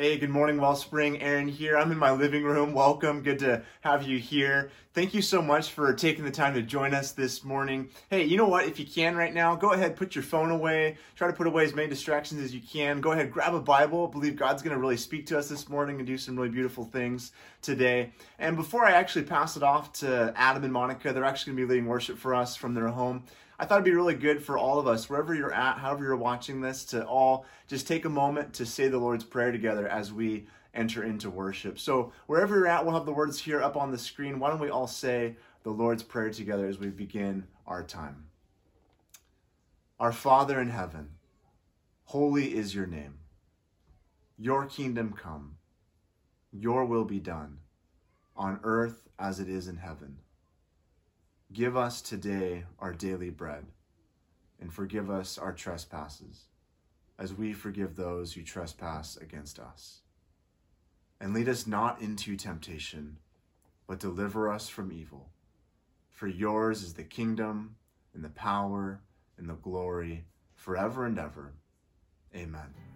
Hey, good morning, Wellspring. Aaron here. I'm in my living room. Welcome. Good to have you here. Thank you so much for taking the time to join us this morning. Hey, you know what? If you can right now, go ahead, put your phone away. Try to put away as many distractions as you can. Go ahead, grab a Bible. I believe God's going to really speak to us this morning and do some really beautiful things today. And before I actually pass it off to Adam and Monica, they're actually going to be leading worship for us from their home. I thought it'd be really good for all of us, wherever you're at, however you're watching this, to all just take a moment to say the Lord's Prayer together as we enter into worship. So, wherever you're at, we'll have the words here up on the screen. Why don't we all say the Lord's Prayer together as we begin our time? Our Father in heaven, holy is your name. Your kingdom come, your will be done, on earth as it is in heaven. Give us today our daily bread, and forgive us our trespasses, as we forgive those who trespass against us. And lead us not into temptation, but deliver us from evil. For yours is the kingdom, and the power, and the glory, forever and ever. Amen.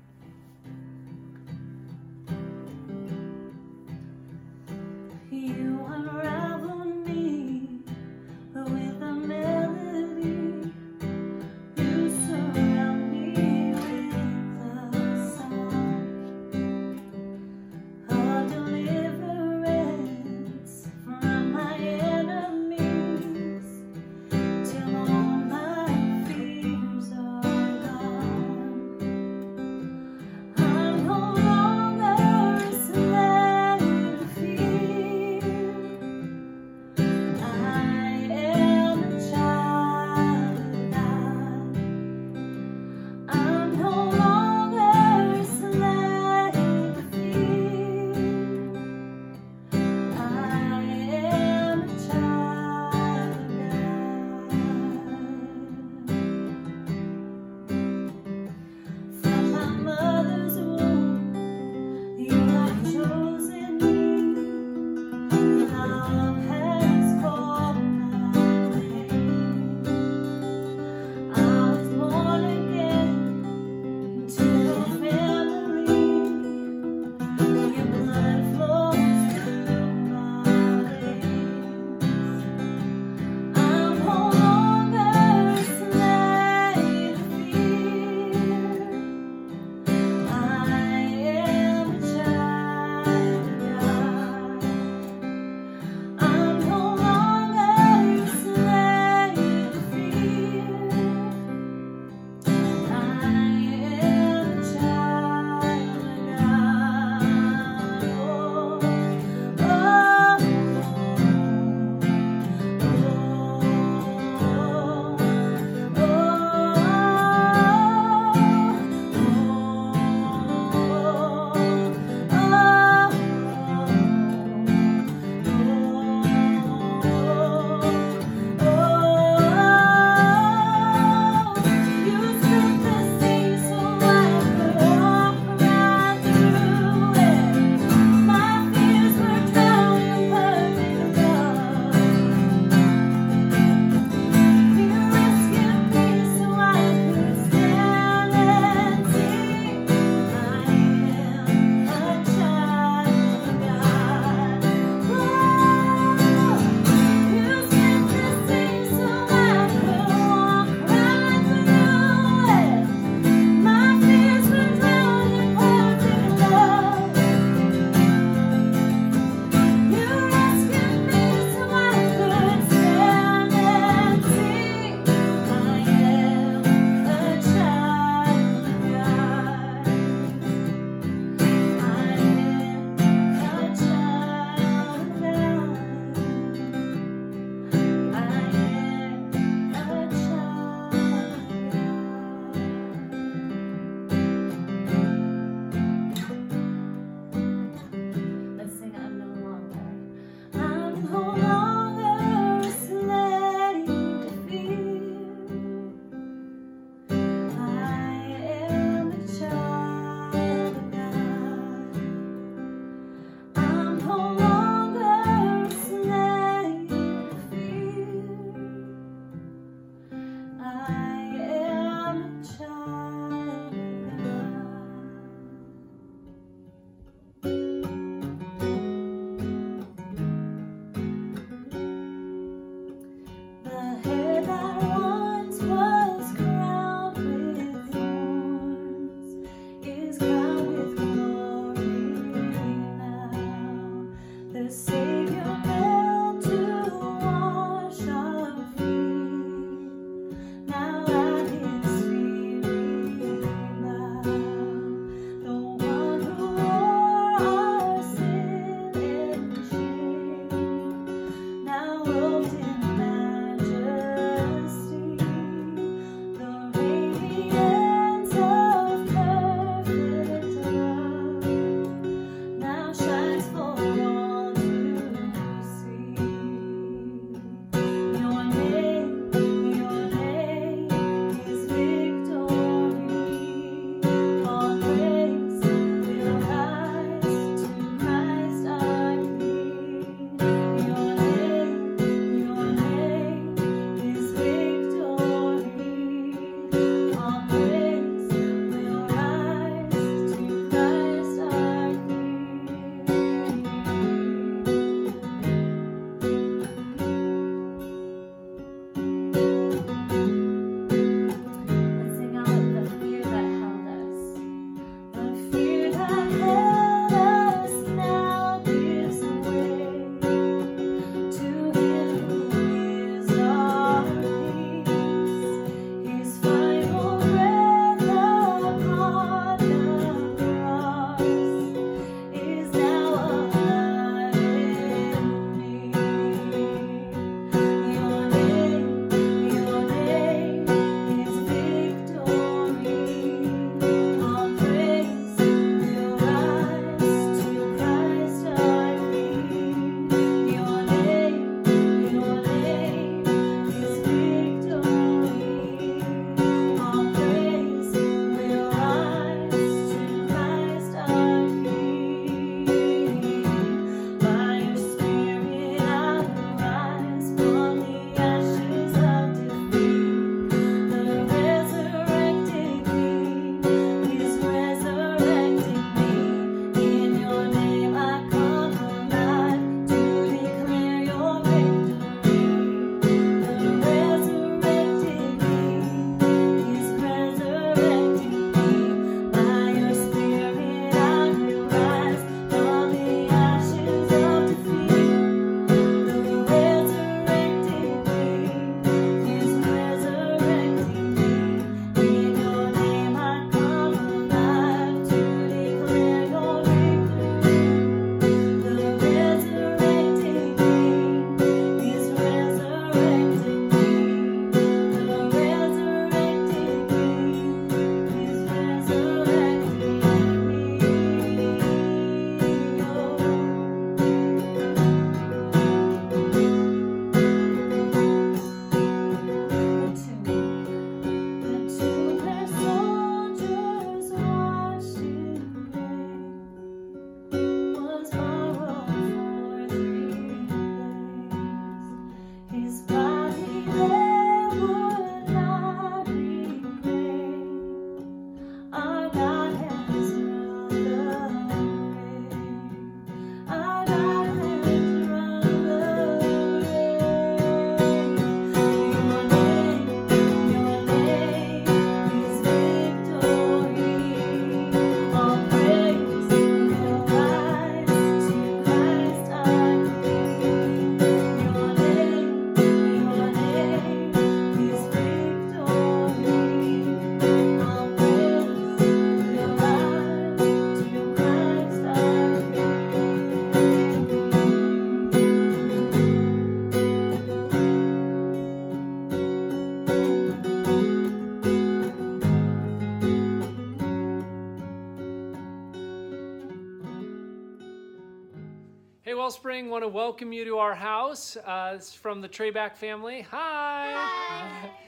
Welcome you to our house. Uh, it's from the Treyback family. Hi. Hi.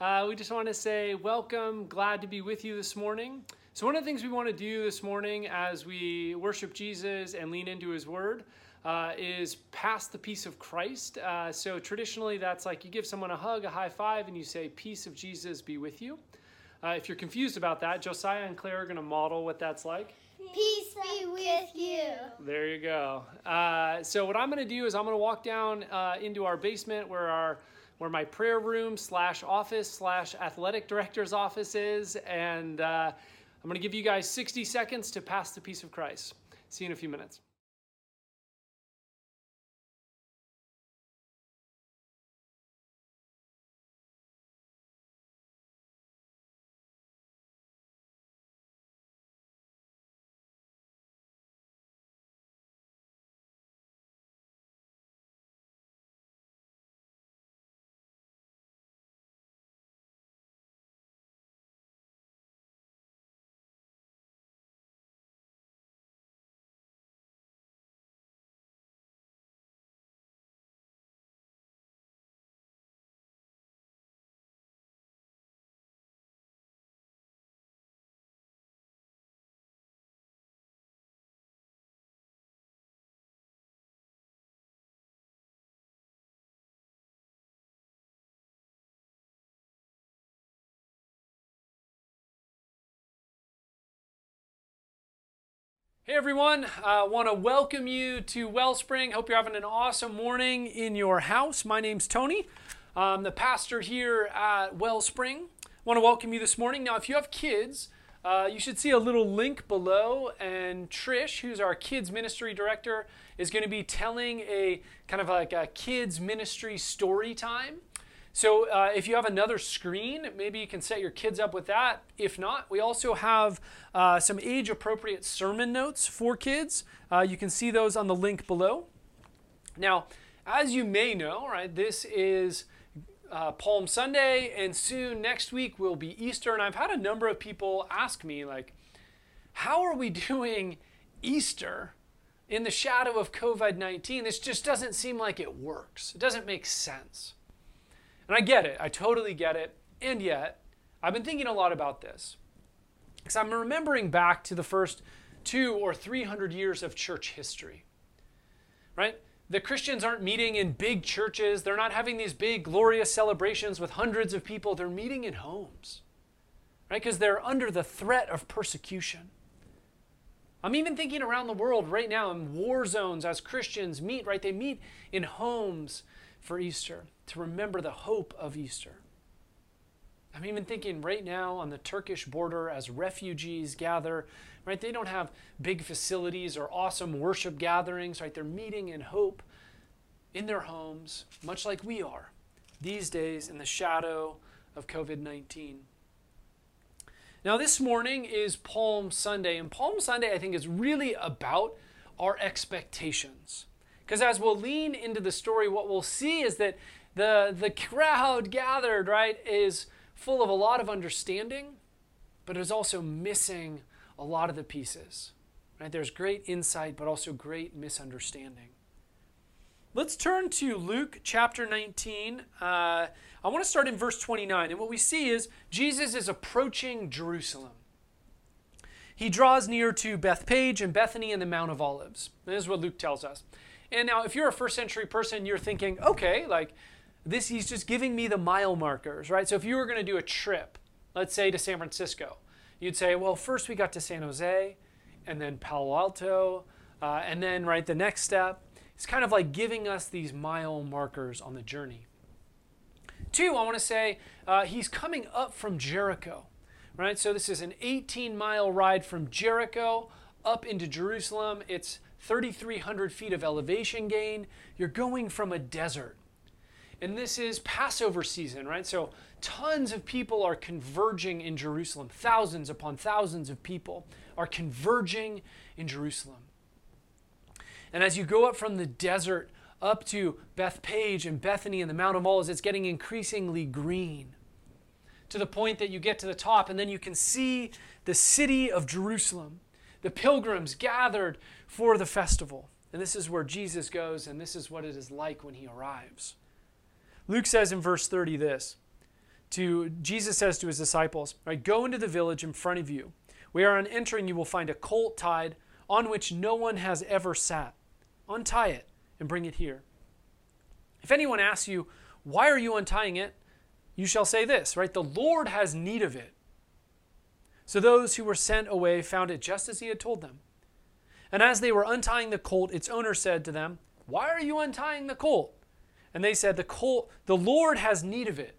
Uh, we just want to say welcome. Glad to be with you this morning. So, one of the things we want to do this morning as we worship Jesus and lean into His Word uh, is pass the peace of Christ. Uh, so, traditionally, that's like you give someone a hug, a high five, and you say, Peace of Jesus be with you. Uh, if you're confused about that, Josiah and Claire are going to model what that's like. Peace be with you. There you go. Uh, so what I'm going to do is I'm going to walk down uh, into our basement where our where my prayer room slash office slash athletic director's office is, and uh, I'm going to give you guys 60 seconds to pass the peace of Christ. See you in a few minutes. Hey everyone, I uh, want to welcome you to Wellspring. Hope you're having an awesome morning in your house. My name's Tony. I'm the pastor here at Wellspring. Want to welcome you this morning. Now, if you have kids, uh, you should see a little link below, and Trish, who's our kids ministry director, is going to be telling a kind of like a kids ministry story time. So uh, if you have another screen, maybe you can set your kids up with that. If not, we also have uh, some age appropriate sermon notes for kids. Uh, you can see those on the link below. Now, as you may know, right, this is uh, Palm Sunday, and soon next week will be Easter. And I've had a number of people ask me, like, how are we doing Easter in the shadow of COVID 19? This just doesn't seem like it works, it doesn't make sense. And I get it, I totally get it. And yet, I've been thinking a lot about this. Because I'm remembering back to the first two or three hundred years of church history. Right? The Christians aren't meeting in big churches, they're not having these big, glorious celebrations with hundreds of people. They're meeting in homes. Right? Because they're under the threat of persecution. I'm even thinking around the world right now in war zones as Christians meet, right? They meet in homes for Easter to remember the hope of Easter. I'm even thinking right now on the Turkish border as refugees gather, right? They don't have big facilities or awesome worship gatherings, right? They're meeting in hope in their homes, much like we are these days in the shadow of COVID 19. Now, this morning is Palm Sunday, and Palm Sunday, I think, is really about our expectations. Because as we'll lean into the story, what we'll see is that the, the crowd gathered, right, is full of a lot of understanding, but is also missing a lot of the pieces. Right? There's great insight, but also great misunderstanding. Let's turn to Luke chapter 19. Uh, I want to start in verse 29. And what we see is Jesus is approaching Jerusalem. He draws near to Bethphage and Bethany and the Mount of Olives. This is what Luke tells us. And now, if you're a first century person, you're thinking, okay, like this, he's just giving me the mile markers, right? So if you were going to do a trip, let's say to San Francisco, you'd say, well, first we got to San Jose, and then Palo Alto, uh, and then, right, the next step. It's kind of like giving us these mile markers on the journey. Two, I want to say uh, he's coming up from Jericho, right? So this is an 18 mile ride from Jericho up into Jerusalem. It's 3,300 feet of elevation gain. You're going from a desert and this is Passover season, right? So tons of people are converging in Jerusalem. Thousands upon thousands of people are converging in Jerusalem. And as you go up from the desert up to Bethphage and Bethany and the Mount of Olives, it's getting increasingly green to the point that you get to the top, and then you can see the city of Jerusalem, the pilgrims gathered for the festival. And this is where Jesus goes, and this is what it is like when he arrives. Luke says in verse 30 this to Jesus says to his disciples, right, go into the village in front of you. Where on entering you will find a colt tied on which no one has ever sat. Untie it and bring it here. If anyone asks you, why are you untying it? You shall say this, right? The Lord has need of it. So those who were sent away found it just as he had told them. And as they were untying the colt, its owner said to them, Why are you untying the colt? And they said, the, colt, the Lord has need of it.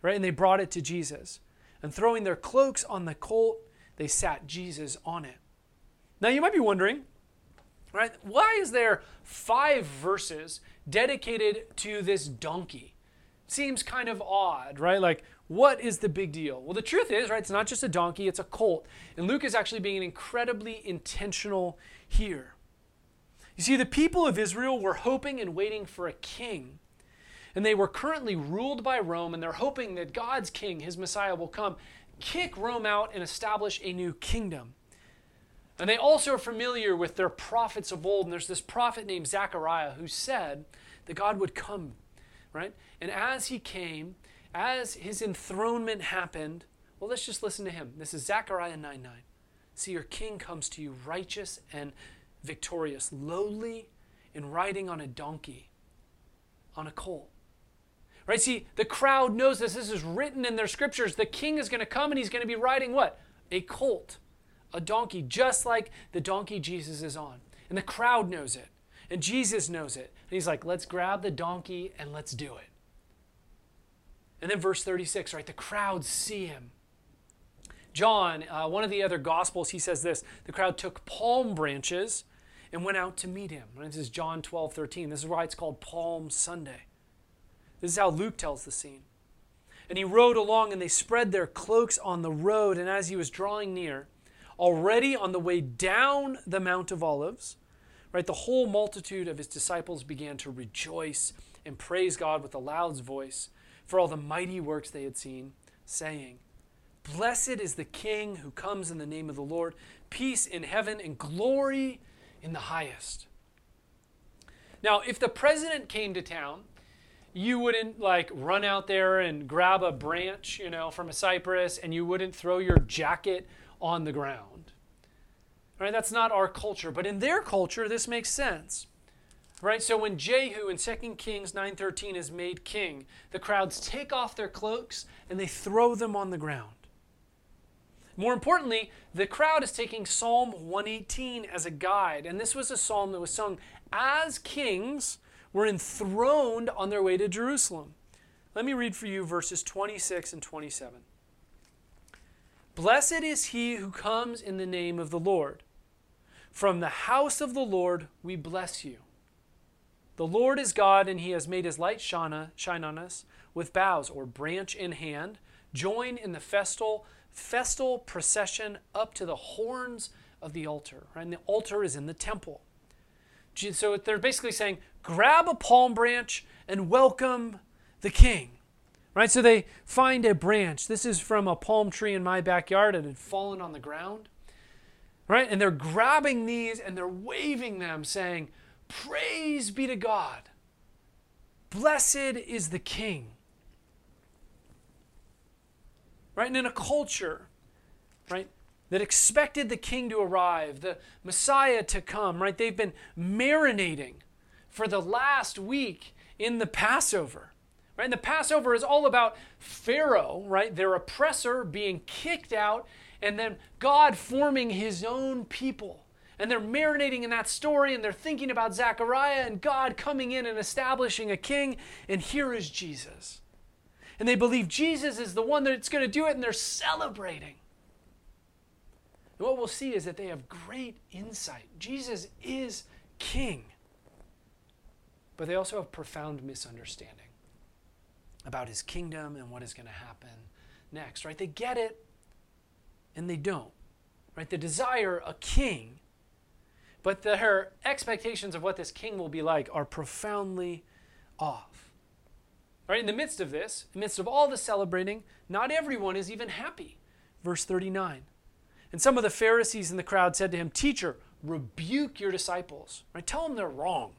Right? And they brought it to Jesus. And throwing their cloaks on the colt, they sat Jesus on it. Now you might be wondering, right? Why is there five verses dedicated to this donkey? Seems kind of odd, right? Like, what is the big deal? Well, the truth is, right, it's not just a donkey, it's a colt. And Luke is actually being an incredibly intentional here. You see, the people of Israel were hoping and waiting for a king and they were currently ruled by Rome, and they're hoping that God's king, his Messiah, will come, kick Rome out, and establish a new kingdom. And they also are familiar with their prophets of old. And there's this prophet named Zechariah who said that God would come, right? And as he came, as his enthronement happened, well, let's just listen to him. This is Zechariah 9 9. See, your king comes to you righteous and victorious, lowly and riding on a donkey, on a colt. Right? See, the crowd knows this. This is written in their scriptures. The king is going to come and he's going to be riding what? A colt, a donkey, just like the donkey Jesus is on. And the crowd knows it. And Jesus knows it. And he's like, let's grab the donkey and let's do it. And then verse 36, right? The crowds see him. John, uh, one of the other gospels, he says this the crowd took palm branches and went out to meet him. This is John 12, 13. This is why it's called Palm Sunday. This is how Luke tells the scene. And he rode along, and they spread their cloaks on the road. And as he was drawing near, already on the way down the Mount of Olives, right, the whole multitude of his disciples began to rejoice and praise God with a loud voice for all the mighty works they had seen, saying, Blessed is the King who comes in the name of the Lord, peace in heaven and glory in the highest. Now, if the president came to town, you wouldn't like run out there and grab a branch, you know, from a cypress and you wouldn't throw your jacket on the ground. Right? That's not our culture, but in their culture this makes sense. Right? So when Jehu in 2 Kings 9:13 is made king, the crowds take off their cloaks and they throw them on the ground. More importantly, the crowd is taking Psalm 118 as a guide, and this was a psalm that was sung as kings were enthroned on their way to Jerusalem. Let me read for you verses 26 and 27. Blessed is he who comes in the name of the Lord. From the house of the Lord we bless you. The Lord is God, and he has made his light shine on us with boughs or branch in hand. Join in the festal, festal procession up to the horns of the altar. Right? And the altar is in the temple. So they're basically saying, grab a palm branch and welcome the king. Right? So they find a branch. This is from a palm tree in my backyard. It had fallen on the ground. Right? And they're grabbing these and they're waving them, saying, Praise be to God. Blessed is the king. Right? And in a culture, right, that expected the king to arrive, the Messiah to come, right? They've been marinating for the last week in the Passover. Right? And the Passover is all about Pharaoh, right? Their oppressor being kicked out, and then God forming his own people. And they're marinating in that story, and they're thinking about Zechariah and God coming in and establishing a king, and here is Jesus. And they believe Jesus is the one that's going to do it, and they're celebrating. And what we'll see is that they have great insight. Jesus is king. But they also have profound misunderstanding about his kingdom and what is going to happen next, right? They get it and they don't, right? They desire a king, but their expectations of what this king will be like are profoundly off. Right? In the midst of this, in the midst of all the celebrating, not everyone is even happy. Verse 39. And some of the Pharisees in the crowd said to him, Teacher, rebuke your disciples. Right? Tell them they're wrong.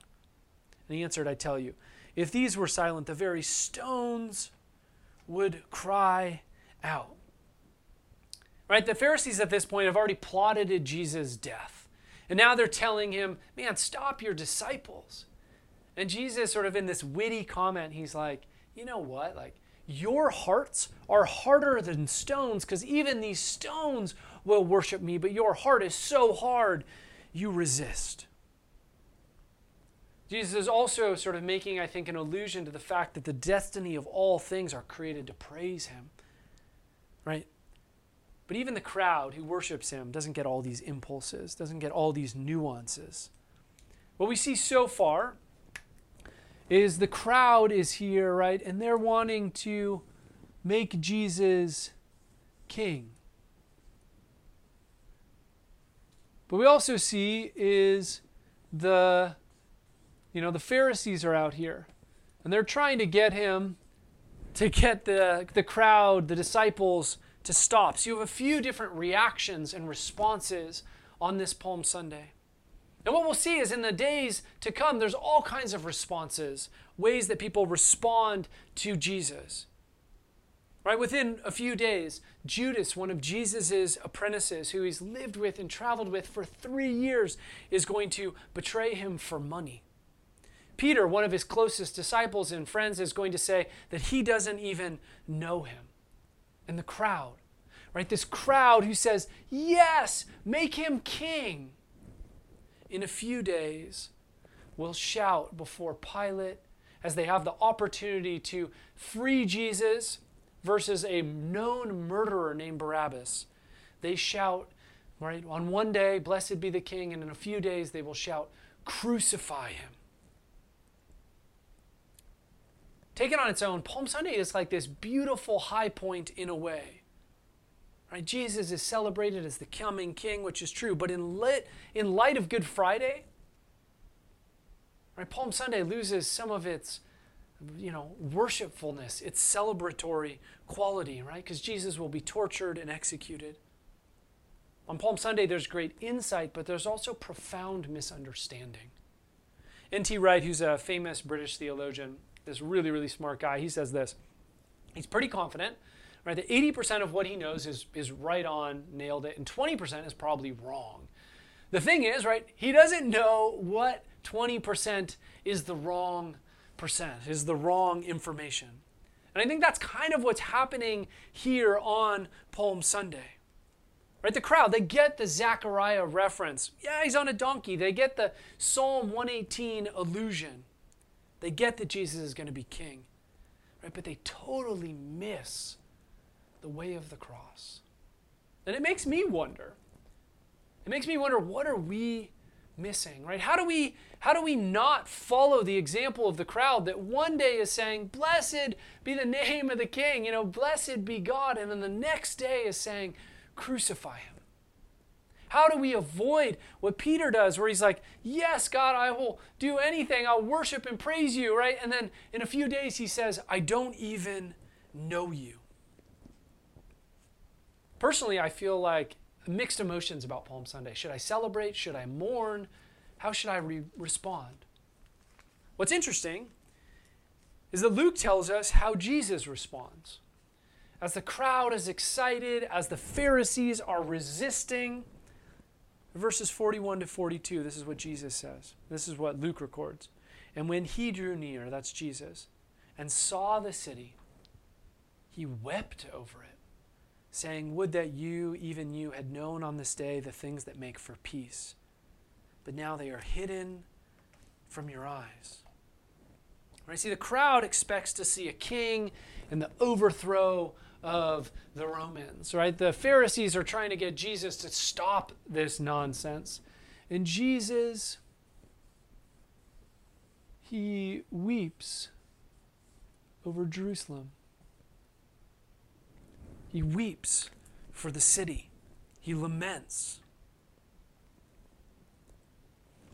And he answered, I tell you, if these were silent, the very stones would cry out. Right? The Pharisees at this point have already plotted Jesus' death. And now they're telling him, man, stop your disciples. And Jesus, sort of in this witty comment, he's like, you know what? Like, your hearts are harder than stones because even these stones will worship me, but your heart is so hard, you resist. Jesus is also sort of making, I think, an allusion to the fact that the destiny of all things are created to praise him. Right? But even the crowd who worships him doesn't get all these impulses, doesn't get all these nuances. What we see so far is the crowd is here, right? And they're wanting to make Jesus king. But we also see is the you know, the Pharisees are out here and they're trying to get him to get the, the crowd, the disciples, to stop. So you have a few different reactions and responses on this Palm Sunday. And what we'll see is in the days to come, there's all kinds of responses, ways that people respond to Jesus. Right within a few days, Judas, one of Jesus' apprentices, who he's lived with and traveled with for three years, is going to betray him for money. Peter, one of his closest disciples and friends, is going to say that he doesn't even know him. And the crowd, Right? This crowd who says, Yes, make him king. In a few days, will shout before Pilate as they have the opportunity to free Jesus versus a known murderer named Barabbas. They shout, right, on one day, Blessed be the King, and in a few days they will shout, Crucify him. Taken on its own, Palm Sunday is like this beautiful high point in a way. Right? Jesus is celebrated as the coming king, which is true, but in, lit, in light of Good Friday, right, Palm Sunday loses some of its you know, worshipfulness, its celebratory quality, right? Because Jesus will be tortured and executed. On Palm Sunday, there's great insight, but there's also profound misunderstanding. N.T. Wright, who's a famous British theologian, this really, really smart guy, he says this. He's pretty confident, right, that 80% of what he knows is, is right on, nailed it, and 20% is probably wrong. The thing is, right, he doesn't know what 20% is the wrong percent, is the wrong information. And I think that's kind of what's happening here on Palm Sunday. Right? The crowd, they get the Zechariah reference. Yeah, he's on a donkey. They get the Psalm 118 allusion. They get that Jesus is going to be king, right? But they totally miss the way of the cross. And it makes me wonder. It makes me wonder what are we missing, right? How do we how do we not follow the example of the crowd that one day is saying, "Blessed be the name of the king," you know, "Blessed be God," and then the next day is saying, "Crucify him." How do we avoid what Peter does, where he's like, Yes, God, I will do anything. I'll worship and praise you, right? And then in a few days, he says, I don't even know you. Personally, I feel like mixed emotions about Palm Sunday. Should I celebrate? Should I mourn? How should I re- respond? What's interesting is that Luke tells us how Jesus responds. As the crowd is excited, as the Pharisees are resisting, verses 41 to 42, this is what Jesus says. This is what Luke records. And when he drew near, that's Jesus, and saw the city, he wept over it, saying, Would that you, even you, had known on this day the things that make for peace. But now they are hidden from your eyes. Right? See, the crowd expects to see a king and the overthrow of the Romans, right? The Pharisees are trying to get Jesus to stop this nonsense. And Jesus, he weeps over Jerusalem. He weeps for the city. He laments.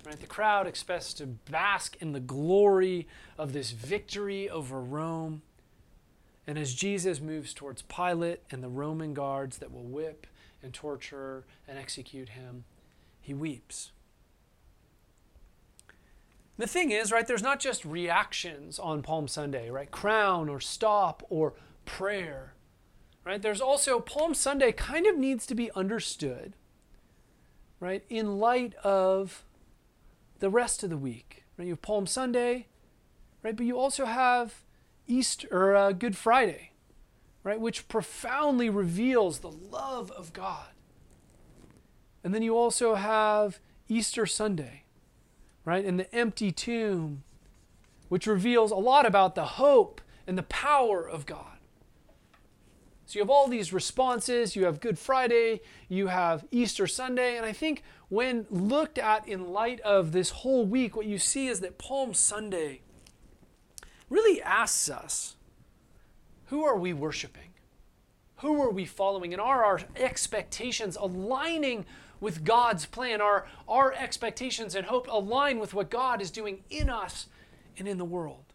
Right? The crowd expects to bask in the glory of this victory over Rome. And as Jesus moves towards Pilate and the Roman guards that will whip and torture and execute him, he weeps. The thing is, right, there's not just reactions on Palm Sunday, right? Crown or stop or prayer, right? There's also Palm Sunday kind of needs to be understood, right, in light of the rest of the week. Right? You have Palm Sunday, right? But you also have Easter or uh, Good Friday, right, which profoundly reveals the love of God. And then you also have Easter Sunday, right, and the empty tomb, which reveals a lot about the hope and the power of God. So you have all these responses. You have Good Friday, you have Easter Sunday, and I think when looked at in light of this whole week, what you see is that Palm Sunday really asks us who are we worshiping? Who are we following? And are our expectations aligning with God's plan? Are our expectations and hope align with what God is doing in us and in the world?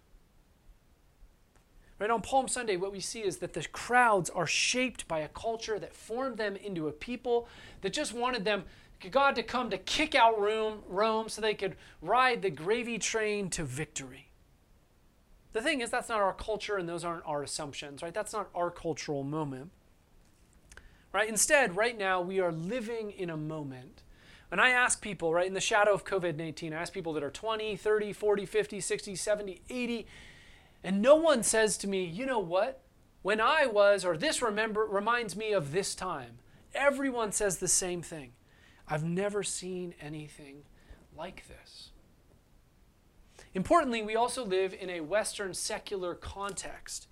Right on Palm Sunday, what we see is that the crowds are shaped by a culture that formed them into a people that just wanted them, God to come to kick out Rome, Rome so they could ride the gravy train to victory. The thing is, that's not our culture and those aren't our assumptions, right? That's not our cultural moment. Right? Instead, right now, we are living in a moment. And I ask people, right, in the shadow of COVID 19, I ask people that are 20, 30, 40, 50, 60, 70, 80, and no one says to me, you know what? when I was, or this remember reminds me of this time. Everyone says the same thing. I've never seen anything like this. Importantly, we also live in a Western secular context.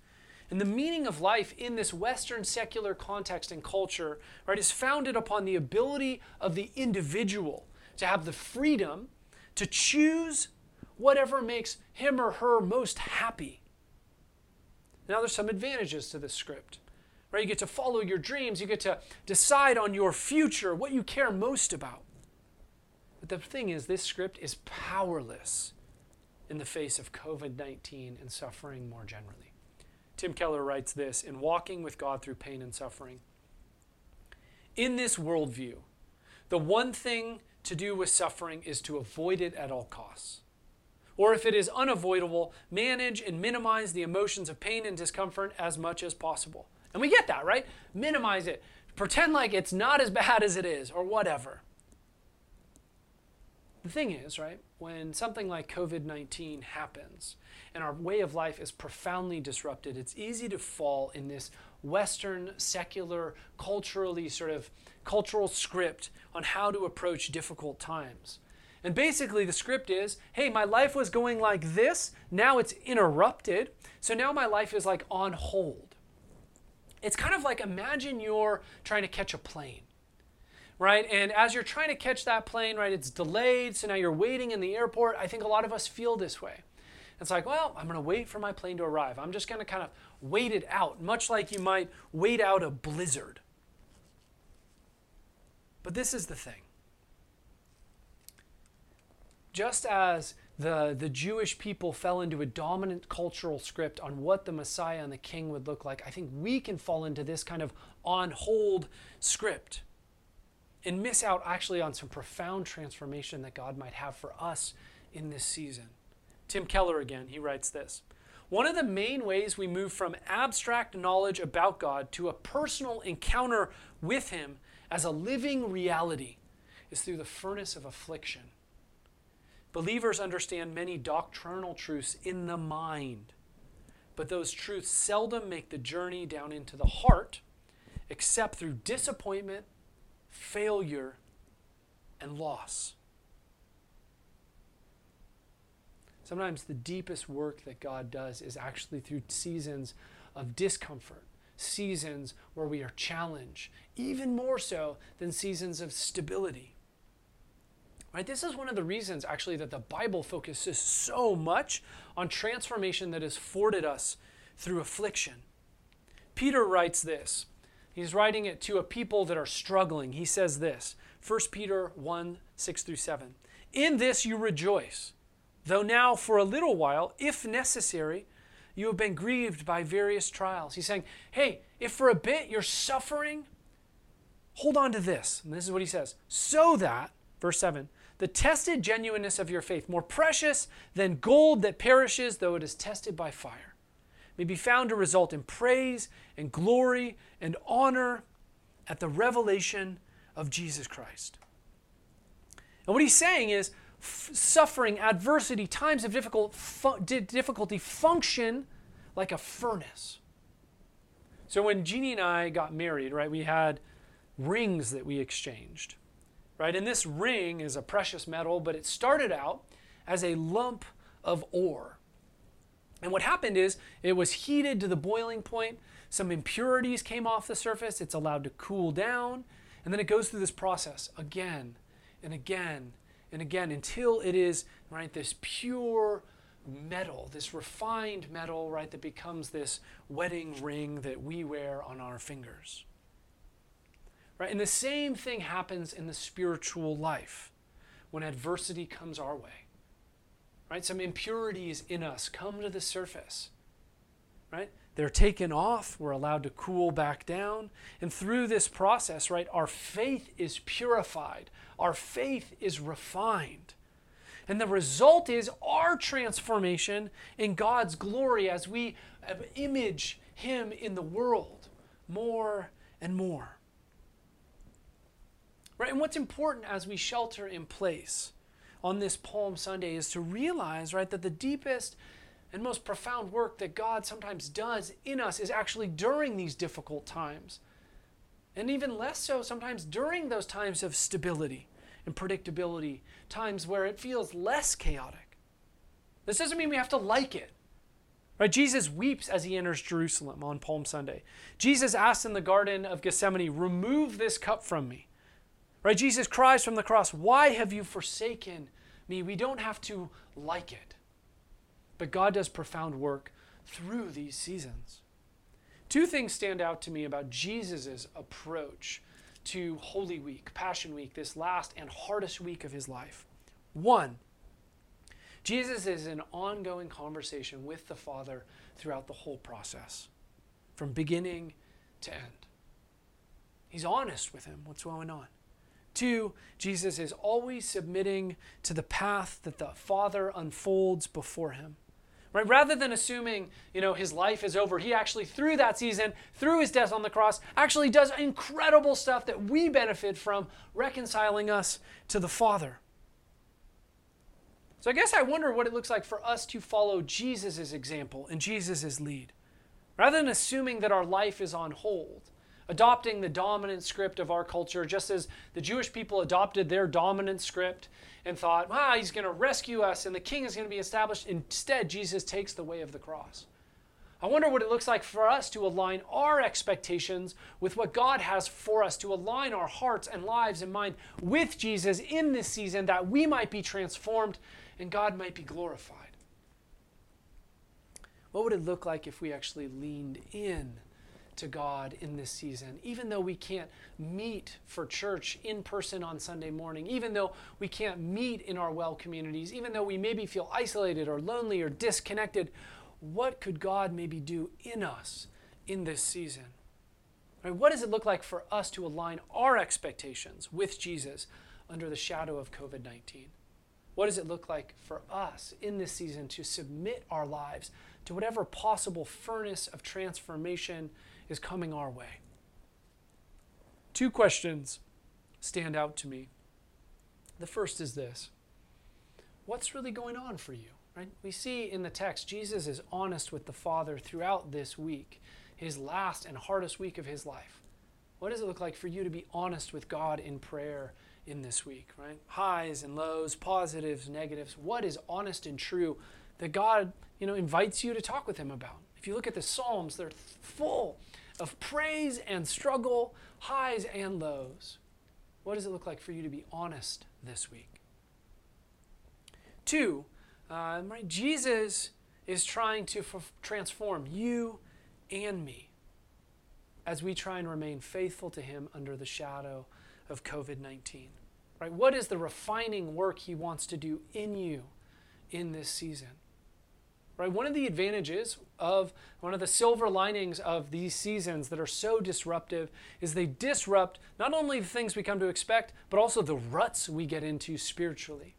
And the meaning of life in this Western secular context and culture, right, is founded upon the ability of the individual to have the freedom to choose whatever makes him or her most happy. Now, there's some advantages to this script. Right? You get to follow your dreams, you get to decide on your future, what you care most about. But the thing is, this script is powerless in the face of COVID 19 and suffering more generally. Tim Keller writes this in Walking with God Through Pain and Suffering. In this worldview, the one thing to do with suffering is to avoid it at all costs. Or if it is unavoidable, manage and minimize the emotions of pain and discomfort as much as possible. And we get that, right? Minimize it. Pretend like it's not as bad as it is, or whatever. The thing is, right, when something like COVID 19 happens and our way of life is profoundly disrupted, it's easy to fall in this Western, secular, culturally sort of cultural script on how to approach difficult times. And basically, the script is hey, my life was going like this, now it's interrupted, so now my life is like on hold. It's kind of like imagine you're trying to catch a plane, right? And as you're trying to catch that plane, right, it's delayed, so now you're waiting in the airport. I think a lot of us feel this way. It's like, well, I'm going to wait for my plane to arrive. I'm just going to kind of wait it out, much like you might wait out a blizzard. But this is the thing. Just as the, the Jewish people fell into a dominant cultural script on what the Messiah and the King would look like, I think we can fall into this kind of on hold script and miss out actually on some profound transformation that God might have for us in this season. Tim Keller again, he writes this. One of the main ways we move from abstract knowledge about God to a personal encounter with Him as a living reality is through the furnace of affliction. Believers understand many doctrinal truths in the mind, but those truths seldom make the journey down into the heart except through disappointment, failure, and loss. Sometimes the deepest work that God does is actually through seasons of discomfort, seasons where we are challenged, even more so than seasons of stability. Right? This is one of the reasons actually that the Bible focuses so much on transformation that is afforded us through affliction. Peter writes this. He's writing it to a people that are struggling. He says this 1 Peter 1 6 through 7. In this you rejoice though now for a little while, if necessary, you have been grieved by various trials. He's saying, hey, if for a bit you're suffering, hold on to this. And this is what he says so that, verse 7, the tested genuineness of your faith, more precious than gold that perishes, though it is tested by fire, may be found to result in praise and glory and honor at the revelation of Jesus Christ. And what he's saying is, f- suffering, adversity, times of difficult fu- difficulty function like a furnace. So when Jeannie and I got married, right, we had rings that we exchanged, right? And this ring is a precious metal, but it started out as a lump of ore. And what happened is it was heated to the boiling point. Some impurities came off the surface. It's allowed to cool down. And then it goes through this process again and again and again until it is right this pure metal this refined metal right that becomes this wedding ring that we wear on our fingers right and the same thing happens in the spiritual life when adversity comes our way right some impurities in us come to the surface right they're taken off we're allowed to cool back down and through this process right our faith is purified our faith is refined. And the result is our transformation in God's glory as we image Him in the world more and more. Right? And what's important as we shelter in place on this Palm Sunday is to realize, right, that the deepest and most profound work that God sometimes does in us is actually during these difficult times. And even less so sometimes during those times of stability and predictability, times where it feels less chaotic. This doesn't mean we have to like it. Right? Jesus weeps as he enters Jerusalem on Palm Sunday. Jesus asks in the Garden of Gethsemane, Remove this cup from me. Right? Jesus cries from the cross, Why have you forsaken me? We don't have to like it. But God does profound work through these seasons. Two things stand out to me about Jesus' approach to Holy Week, Passion Week, this last and hardest week of his life. One, Jesus is in ongoing conversation with the Father throughout the whole process, from beginning to end. He's honest with him, what's going on. Two, Jesus is always submitting to the path that the Father unfolds before him. Right? Rather than assuming, you know, his life is over, he actually through that season, through his death on the cross, actually does incredible stuff that we benefit from, reconciling us to the Father. So I guess I wonder what it looks like for us to follow Jesus' example and Jesus' lead. Rather than assuming that our life is on hold, adopting the dominant script of our culture, just as the Jewish people adopted their dominant script and thought, wow, he's going to rescue us and the king is going to be established. Instead, Jesus takes the way of the cross. I wonder what it looks like for us to align our expectations with what God has for us, to align our hearts and lives and mind with Jesus in this season that we might be transformed and God might be glorified. What would it look like if we actually leaned in to God in this season, even though we can't meet for church in person on Sunday morning, even though we can't meet in our well communities, even though we maybe feel isolated or lonely or disconnected? What could God maybe do in us in this season? Right, what does it look like for us to align our expectations with Jesus under the shadow of COVID 19? What does it look like for us in this season to submit our lives to whatever possible furnace of transformation is coming our way? Two questions stand out to me. The first is this What's really going on for you? Right? We see in the text Jesus is honest with the Father throughout this week, his last and hardest week of his life. What does it look like for you to be honest with God in prayer in this week, right? Highs and lows, positives, negatives. What is honest and true that God, you know, invites you to talk with him about? If you look at the Psalms, they're full of praise and struggle, highs and lows. What does it look like for you to be honest this week? Two, uh, right, Jesus is trying to f- transform you and me as we try and remain faithful to him under the shadow of COVID 19. Right? What is the refining work he wants to do in you in this season? Right? One of the advantages of one of the silver linings of these seasons that are so disruptive is they disrupt not only the things we come to expect, but also the ruts we get into spiritually.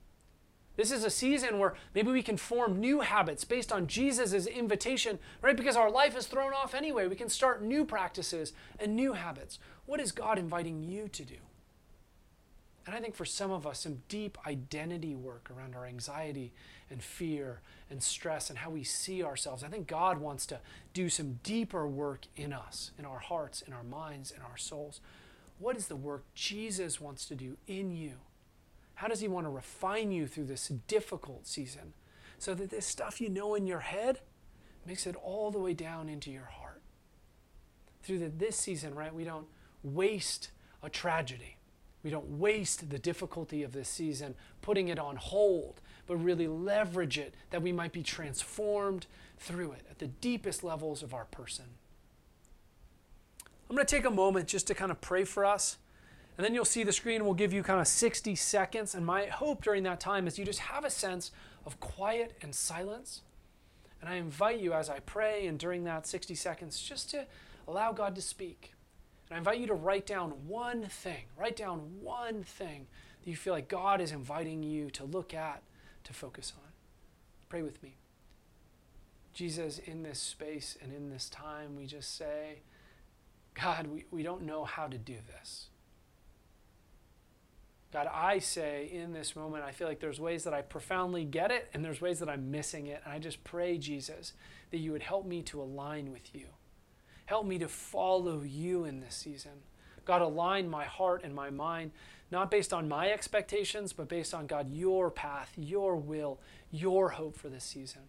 This is a season where maybe we can form new habits based on Jesus' invitation, right? Because our life is thrown off anyway. We can start new practices and new habits. What is God inviting you to do? And I think for some of us, some deep identity work around our anxiety and fear and stress and how we see ourselves. I think God wants to do some deeper work in us, in our hearts, in our minds, in our souls. What is the work Jesus wants to do in you? How does He want to refine you through this difficult season so that this stuff you know in your head makes it all the way down into your heart? Through the, this season, right, we don't waste a tragedy we don't waste the difficulty of this season putting it on hold, but really leverage it that we might be transformed through it at the deepest levels of our person. I'm going to take a moment just to kind of pray for us. And then you'll see the screen will give you kind of 60 seconds. And my hope during that time is you just have a sense of quiet and silence. And I invite you as I pray and during that 60 seconds just to allow God to speak. And I invite you to write down one thing, write down one thing that you feel like God is inviting you to look at, to focus on. Pray with me. Jesus, in this space and in this time, we just say, God, we, we don't know how to do this. God, I say in this moment, I feel like there's ways that I profoundly get it and there's ways that I'm missing it. And I just pray, Jesus, that you would help me to align with you. Help me to follow you in this season. God, align my heart and my mind, not based on my expectations, but based on, God, your path, your will, your hope for this season.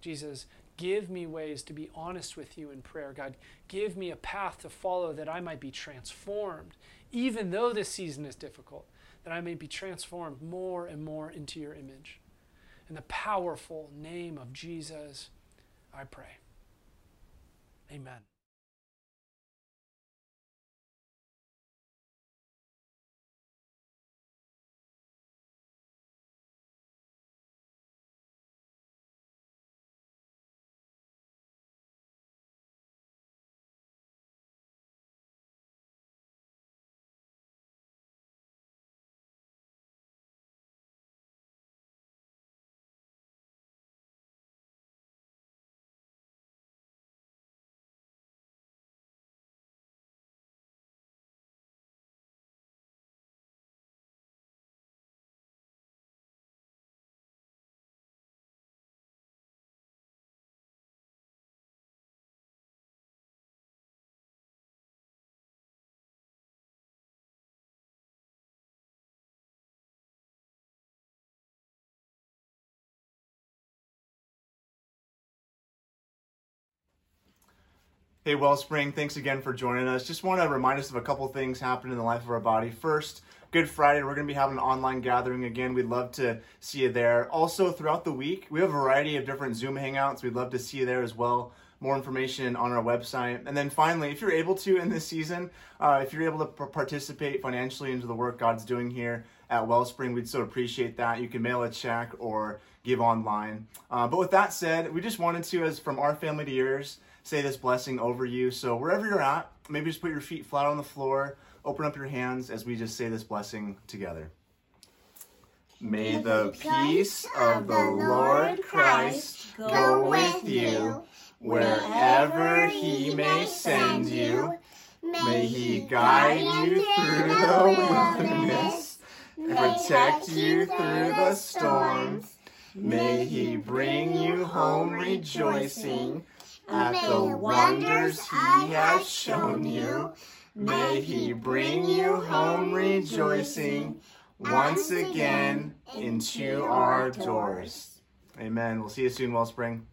Jesus, give me ways to be honest with you in prayer. God, give me a path to follow that I might be transformed even though this season is difficult, that I may be transformed more and more into your image. In the powerful name of Jesus, I pray. Amen. Hey, Wellspring, thanks again for joining us. Just want to remind us of a couple things happening in the life of our body. First, Good Friday, we're going to be having an online gathering again. We'd love to see you there. Also, throughout the week, we have a variety of different Zoom hangouts. We'd love to see you there as well. More information on our website. And then finally, if you're able to in this season, uh, if you're able to participate financially into the work God's doing here at Wellspring, we'd so appreciate that. You can mail a check or give online. Uh, but with that said, we just wanted to, as from our family to yours, say this blessing over you. So wherever you're at, maybe just put your feet flat on the floor, open up your hands as we just say this blessing together. May the peace of the Lord Christ go with you wherever he may send you. May he guide you through the wilderness, protect you through the storms. May he bring you home rejoicing at the wonders he has shown you. May he bring you home rejoicing once again into our doors. Amen. We'll see you soon, Wellspring.